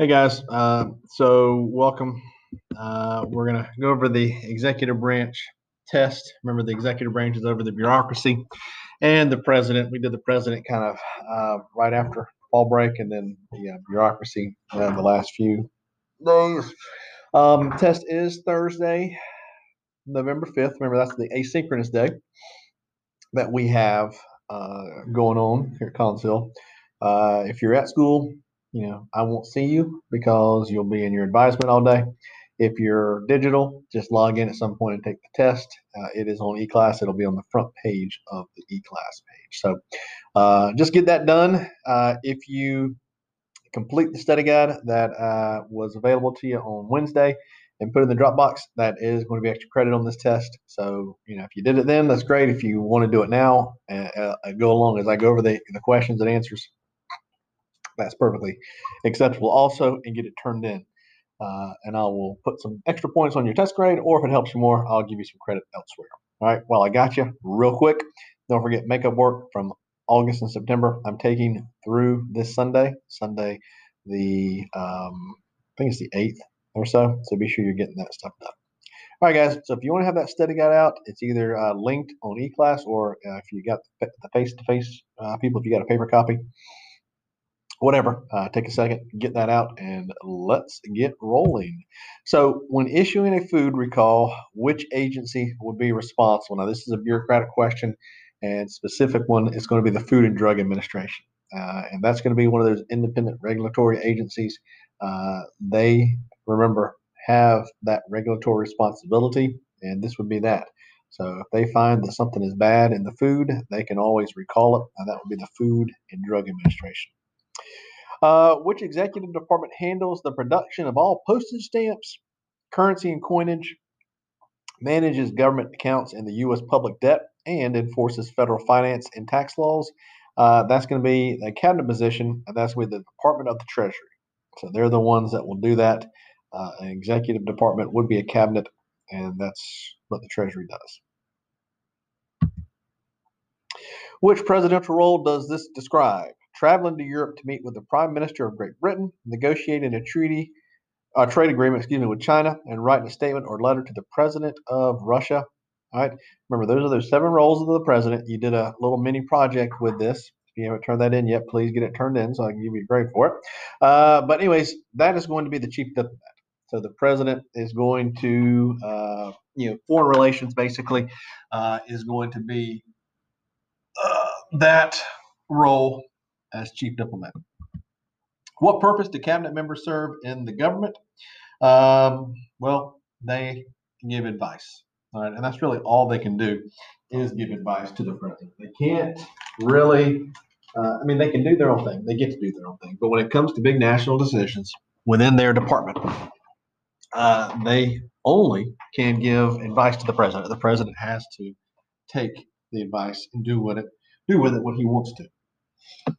Hey guys, uh, so welcome. Uh, we're going to go over the executive branch test. Remember, the executive branch is over the bureaucracy and the president. We did the president kind of uh, right after fall break, and then the uh, bureaucracy uh, the last few days. Um, test is Thursday, November 5th. Remember, that's the asynchronous day that we have uh, going on here at Collinsville. If you're at school, you know, I won't see you because you'll be in your advisement all day. If you're digital, just log in at some point and take the test. Uh, it is on eClass. It'll be on the front page of the eClass page. So uh, just get that done. Uh, if you complete the study guide that uh, was available to you on Wednesday and put in the Dropbox, that is going to be extra credit on this test. So, you know, if you did it then, that's great. If you want to do it now, uh, go along as I go over the, the questions and answers that's perfectly acceptable also and get it turned in. Uh, and I will put some extra points on your test grade, or if it helps you more, I'll give you some credit elsewhere. All right, well, I got you real quick. Don't forget makeup work from August and September. I'm taking through this Sunday, Sunday, the um, I think it's the 8th or so. So be sure you're getting that stuff done. All right, guys. So if you want to have that study guide out, it's either uh, linked on eClass or uh, if you got the face to face people, if you got a paper copy, whatever. Uh, take a second, get that out, and let's get rolling. So, when issuing a food recall, which agency would be responsible? Now, this is a bureaucratic question, and specific one is going to be the Food and Drug Administration, uh, and that's going to be one of those independent regulatory agencies. Uh, they remember have that regulatory responsibility, and this would be that. So if they find that something is bad in the food, they can always recall it, and that would be the Food and Drug Administration. Uh, which executive department handles the production of all postage stamps, currency and coinage, manages government accounts and the U.S. public debt, and enforces federal finance and tax laws? Uh, that's going to be a cabinet position, and that's with the Department of the Treasury. So they're the ones that will do that. Uh, an executive department would be a cabinet, and that's what the Treasury does. Which presidential role does this describe? Traveling to Europe to meet with the Prime Minister of Great Britain, negotiating a treaty, a trade agreement, excuse me, with China, and writing a statement or letter to the President of Russia. All right. Remember, those are those seven roles of the president. You did a little mini project with this. If you haven't turned that in yet, please get it turned in so I can give you a grade for it. Uh, but anyways, that is going to be the chief diplomat. So the president is going to, uh, you know, foreign relations basically uh, is going to be uh, that role as chief diplomat. What purpose do cabinet members serve in the government? Um, well, they give advice. All right, and that's really all they can do is give advice to the president. They can't really. Uh, I mean, they can do their own thing. They get to do their own thing. But when it comes to big national decisions within their department, uh, they only can give advice to the president. The president has to take the advice and do what it do with it what he wants to.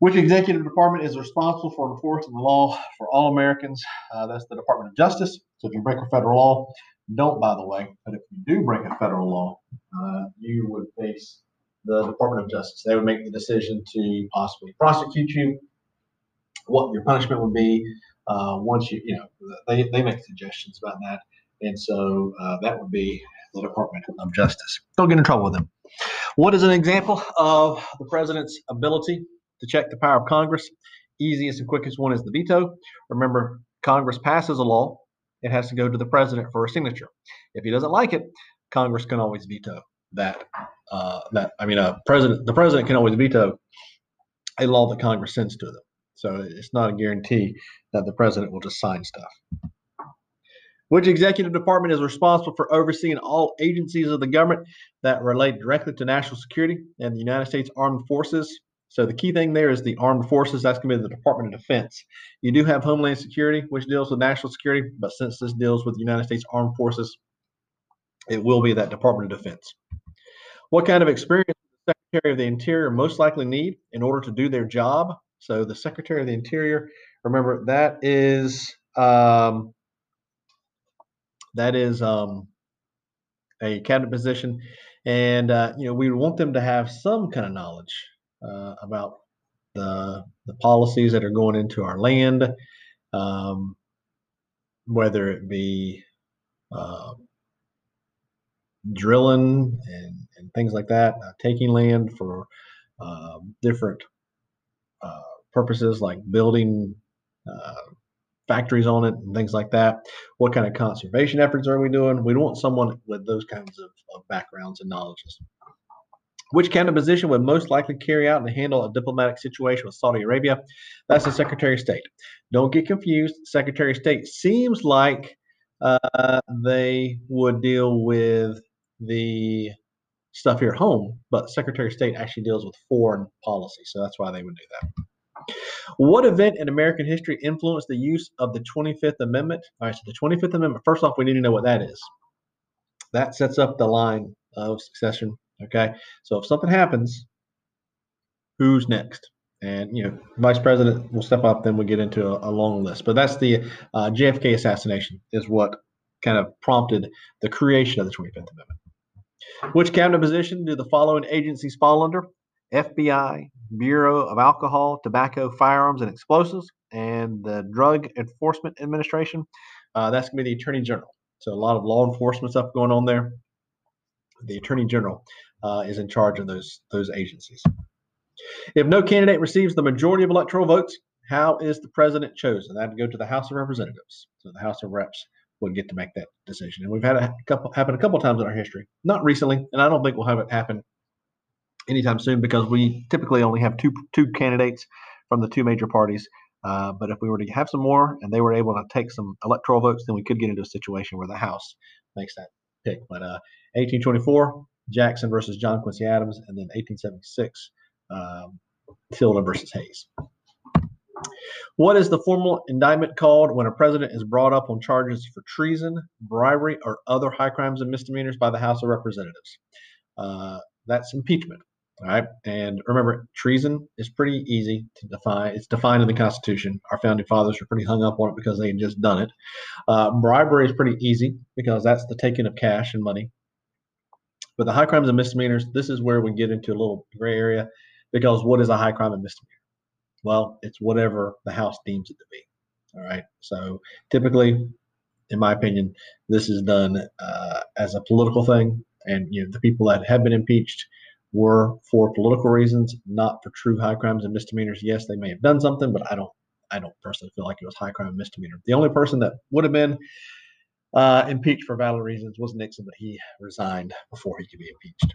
Which executive department is responsible for enforcing the law for all Americans? Uh, that's the Department of Justice. So if you break a federal law, don't, by the way, but if you do break a federal law, uh, you would face the Department of Justice. They would make the decision to possibly prosecute you, what your punishment would be. Uh, once you, you know, they, they make suggestions about that. And so uh, that would be the Department of Justice. Don't get in trouble with them. What is an example of the president's ability to check the power of Congress. Easiest and quickest one is the veto. Remember, Congress passes a law, it has to go to the president for a signature. If he doesn't like it, Congress can always veto that. Uh, that I mean, a president, the president can always veto a law that Congress sends to them. So it's not a guarantee that the president will just sign stuff. Which executive department is responsible for overseeing all agencies of the government that relate directly to national security and the United States Armed Forces So the key thing there is the armed forces. That's going to be the Department of Defense. You do have Homeland Security, which deals with national security, but since this deals with the United States Armed Forces, it will be that Department of Defense. What kind of experience does the Secretary of the Interior most likely need in order to do their job? So the Secretary of the Interior, remember that is um, that is um, a cabinet position, and uh, you know we want them to have some kind of knowledge uh, about the the policies that are going into our land, um, whether it be uh, drilling and, and things like that, uh, taking land for um, different uh, purposes like building uh, factories on it and things like that. What kind of conservation efforts are we doing? We want someone with those kinds of, of backgrounds and knowledges. Which cabinet position would most likely carry out and handle a diplomatic situation with Saudi Arabia? That's the Secretary of State. Don't get confused. Secretary of State seems like uh, they would deal with the stuff here at home, but Secretary of State actually deals with foreign policy, so that's why they would do that. What event in American history influenced the use of the 25th Amendment? All right, so the 25th Amendment, first off, we need to know what that is. That sets up the line of succession. Okay, so if something happens, who's next? And you know, Vice President will step up. Then we get into a, a long list. But that's the uh, JFK assassination is what kind of prompted the creation of the 25th Amendment. Which cabinet position do the following agencies fall under? FBI, Bureau of Alcohol, Tobacco, Firearms, and Explosives, and the Drug Enforcement Administration. Uh, that's going to be the Attorney General. So a lot of law enforcement stuff going on there. The Attorney General uh, is in charge of those those agencies. If no candidate receives the majority of electoral votes, how is the president chosen? That would go to the House of Representatives. So the House of Reps would get to make that decision. And we've had a couple happen a couple times in our history, not recently, and I don't think we'll have it happen anytime soon because we typically only have two two candidates from the two major parties. Uh, but if we were to have some more and they were able to take some electoral votes, then we could get into a situation where the House makes that pick. But uh, 1824, Jackson versus John Quincy Adams, and then 1876, um, Tilden versus Hayes. What is the formal indictment called when a president is brought up on charges for treason, bribery, or other high crimes and misdemeanors by the House of Representatives? Uh, that's impeachment. All right. And remember, treason is pretty easy to define. It's defined in the Constitution. Our founding fathers were pretty hung up on it because they had just done it. Uh, bribery is pretty easy because that's the taking of cash and money. But the high crimes and misdemeanors, this is where we get into a little gray area because what is a high crime and misdemeanor? Well, it's whatever the House deems it to be. All right. So typically, in my opinion, this is done uh, as a political thing, and you know the people that have been impeached were for political reasons, not for true high crimes and misdemeanors. Yes, they may have done something, but I don't. I don't personally feel like it was high crime and misdemeanor. The only person that would have been uh, impeached for valid reasons was Nixon, but he resigned before he could be impeached.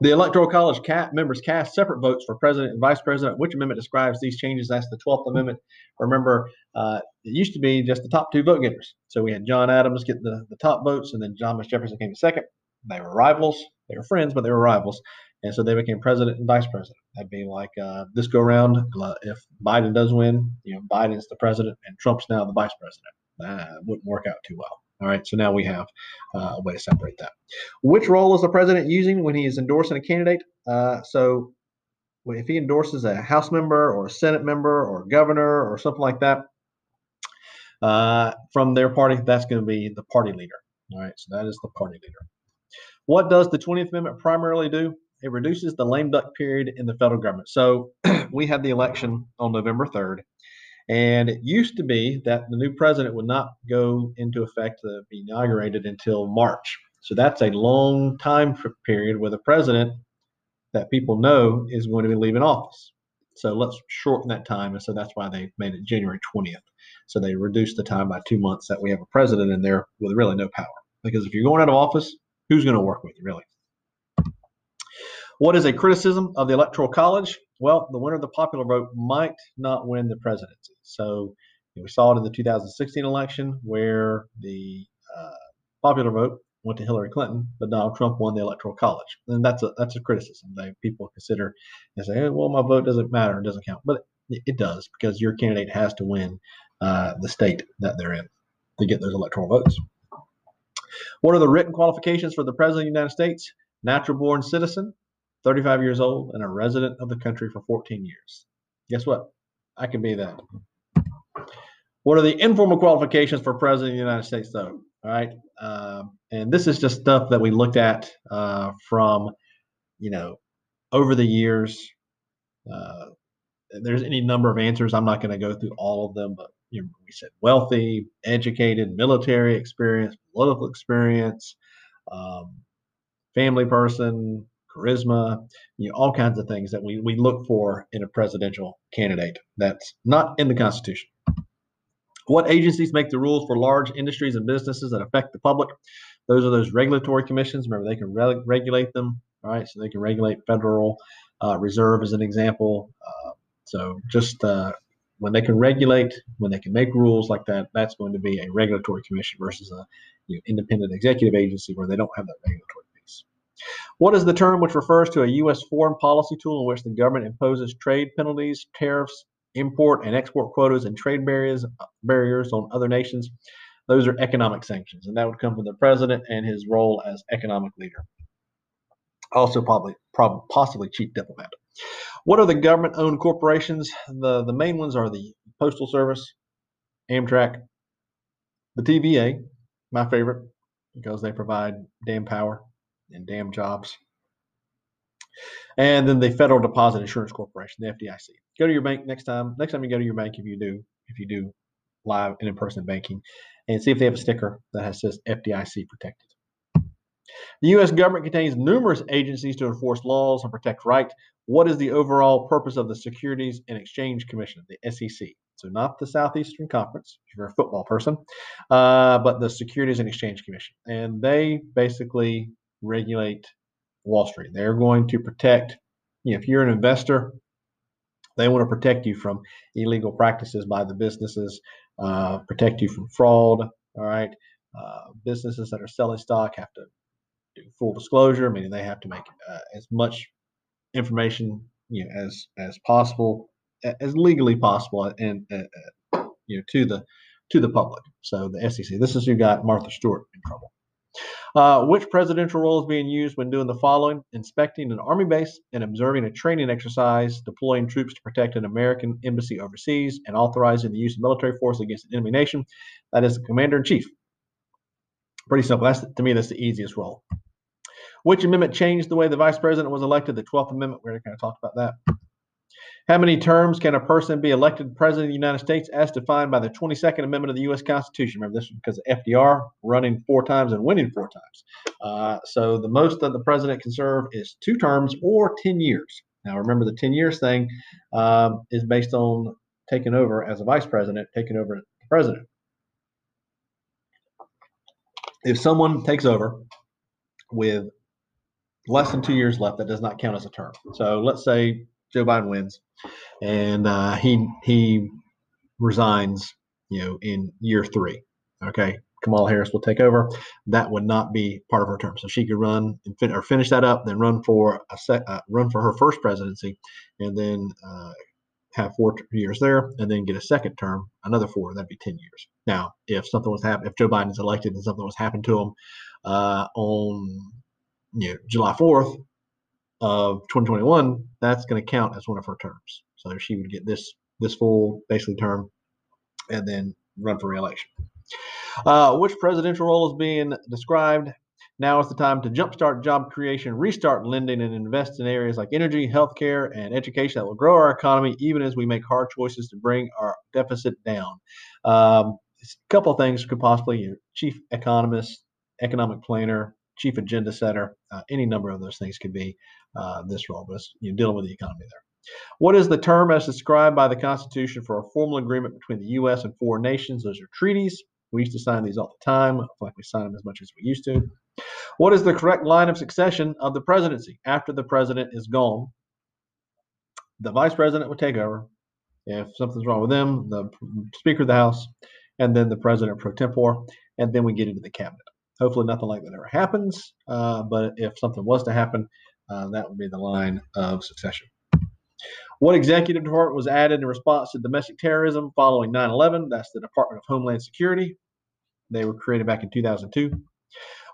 The Electoral College members cast separate votes for president and vice president. Which amendment describes these changes? That's the 12th Amendment. Remember, uh, it used to be just the top two vote getters. So we had John Adams get the, the top votes, and then Thomas Jefferson came second. They were rivals. They were friends, but they were rivals. And so they became president and vice president. That'd be like uh, this go around. Uh, if Biden does win, you know, Biden's the president and Trump's now the vice president. That wouldn't work out too well. All right, so now we have uh, a way to separate that. Which role is the president using when he is endorsing a candidate? Uh, so if he endorses a House member or a Senate member or governor or something like that uh, from their party, that's going to be the party leader. All right, so that is the party leader. What does the 20th Amendment primarily do? It reduces the lame duck period in the federal government. So we had the election on November 3rd. And it used to be that the new president would not go into effect to be inaugurated until March. So that's a long time period with a president that people know is going to be leaving office. So let's shorten that time. And so that's why they made it January 20th. So they reduced the time by two months that we have a president in there with really no power. Because if you're going out of office, who's going to work with you, really? What is a criticism of the Electoral College? Well, the winner of the popular vote might not win the presidency. So you know, we saw it in the 2016 election where the uh, popular vote went to Hillary Clinton, but Donald Trump won the Electoral College, and that's a that's a criticism. They people consider and say, well, my vote doesn't matter, it doesn't count, but it, it does because your candidate has to win uh, the state that they're in to get those electoral votes. What are the written qualifications for the President of the United States? Natural born citizen, 35 years old, and a resident of the country for 14 years. Guess what? I can be that. What are the informal qualifications for President of the United States, though? All right. Um, and this is just stuff that we looked at uh, from, you know, over the years. Uh, there's any number of answers. I'm not going to go through all of them, but you know, we said wealthy, educated, military experience, political experience, um, family person, charisma, you know, all kinds of things that we, we look for in a presidential candidate that's not in the Constitution. What agencies make the rules for large industries and businesses that affect the public? Those are those regulatory commissions. Remember, they can re- regulate them. All right, so they can regulate Federal uh, Reserve as an example. Uh, so just uh, when they can regulate, when they can make rules like that, that's going to be a regulatory commission versus a you know, independent executive agency where they don't have that regulatory. What is the term which refers to a U.S. foreign policy tool in which the government imposes trade penalties, tariffs, import and export quotas, and trade barriers barriers on other nations? Those are economic sanctions, and that would come from the president and his role as economic leader. Also, probably, probably possibly chief diplomat. What are the government-owned corporations? The the main ones are the Postal Service, Amtrak, the TVA, my favorite, because they provide dam power and dam jobs. And then the Federal Deposit Insurance Corporation, the FDIC. Go to your bank next time. Next time you go to your bank, if you do, if you do live and in-person banking, and see if they have a sticker that says FDIC protected. The U.S. government contains numerous agencies to enforce laws and protect rights. What is the overall purpose of the Securities and Exchange Commission, the SEC? So, not the Southeastern Conference, if you're a football person, uh, but the Securities and Exchange Commission. And they basically regulate Wall Street. They're going to protect, you know, if you're an investor, they want to protect you from illegal practices by the businesses, uh, protect you from fraud. All right. Uh, businesses that are selling stock have to do full disclosure, meaning they have to make uh, as much information you know as as possible, as legally possible, and uh, uh, you know to the to the public. So the SEC. This is who got Martha Stewart in trouble. Uh, which presidential role is being used when doing the following? Inspecting an army base and observing a training exercise, deploying troops to protect an American embassy overseas, and authorizing the use of military force against an enemy nation. That is the commander in chief. Pretty simple. That's to me, that's the easiest role. Which amendment changed the way the vice president was elected? The 12th Amendment. Going to kind of talked about that. How many terms can a person be elected president of the United States as defined by the 22nd Amendment of the U.S. Constitution? Remember, this because of FDR running four times and winning four times. Uh, so the most that the president can serve is two terms or 10 years. Now, remember, the 10 years thing um, is based on taking over as a vice president, taking over as president. If someone takes over with less than two years left, that does not count as a term. So let's say Joe Biden wins, and uh, he he resigns, you know, in year three. Okay, Kamala Harris will take over. That would not be part of her term, so she could run and fin- or finish that up, then run for a sec- uh, run for her first presidency, and then uh, have four t- years there, and then get a second term, another four. That'd be ten years. Now, if something was happening, if Joe Biden is elected and something was happened to him uh, on you know July fourth, of 2021, that's going to count as one of her terms. So she would get this this full basically term, and then run for reelection. Uh, which presidential role is being described? Now is the time to jumpstart job creation, restart lending, and invest in areas like energy, healthcare, and education that will grow our economy, even as we make hard choices to bring our deficit down. Um, a couple of things could possibly, your chief economist, economic planner, chief agenda setter, uh, any number of those things could be uh, this role, but you know, dealing with the economy there. What is the term as described by the Constitution for a formal agreement between the U.S. and foreign nations? Those are treaties. We used to sign these all the time. Like we sign them as much as we used to. What is the correct line of succession of the presidency? After the president is gone, the vice president would take over. If something's wrong with them, the Speaker of the House, and then the president pro tempore, and then we get into the cabinet. Hopefully, nothing like that ever happens. Uh, but if something was to happen, uh, that would be the line of succession. What executive department was added in response to domestic terrorism following 9 11? That's the Department of Homeland Security. They were created back in 2002.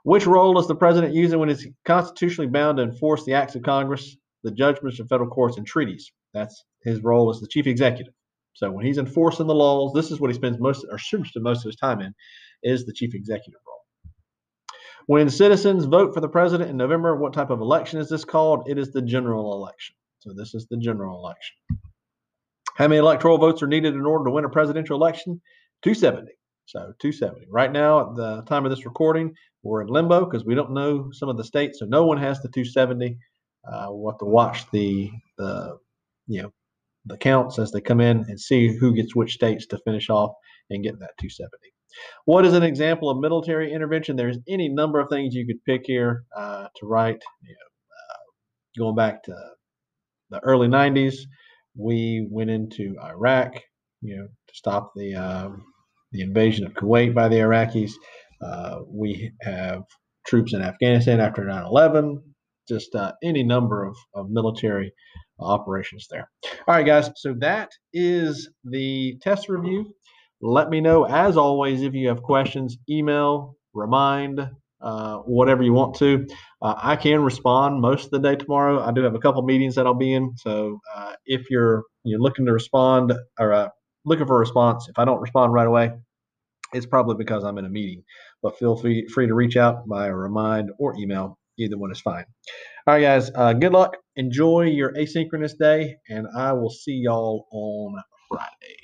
Which role is the president using when he's constitutionally bound to enforce the acts of Congress, the judgments of federal courts, and treaties? That's his role as the chief executive. So when he's enforcing the laws, this is what he spends most or should spend most of his time in, is the chief executive role. When citizens vote for the president in November, what type of election is this called? It is the general election. So this is the general election. How many electoral votes are needed in order to win a presidential election? 270. So 270. Right now, at the time of this recording, we're in limbo because we don't know some of the states, so no one has the 270. Uh, we'll have to watch the the you know the counts as they come in and see who gets which states to finish off and get that 270. What is an example of military intervention? There's any number of things you could pick here uh, to write. You know, uh, going back to the early 90s, we went into Iraq, you know, to stop the um, the invasion of Kuwait by the Iraqis. Uh, we have troops in Afghanistan after 9/11. Just uh, any number of, of military operations there. All right, guys. So that is the test review. Let me know, as always, if you have questions, email, remind, uh, whatever you want to. Uh, I can respond most of the day tomorrow. I do have a couple meetings that I'll be in. So uh, if you're you're looking to respond or uh, looking for a response, if I don't respond right away, it's probably because I'm in a meeting. But feel free, free to reach out by a remind or email. Either one is fine. All right, guys. Uh, good luck. Enjoy your asynchronous day, and I will see y'all on Friday.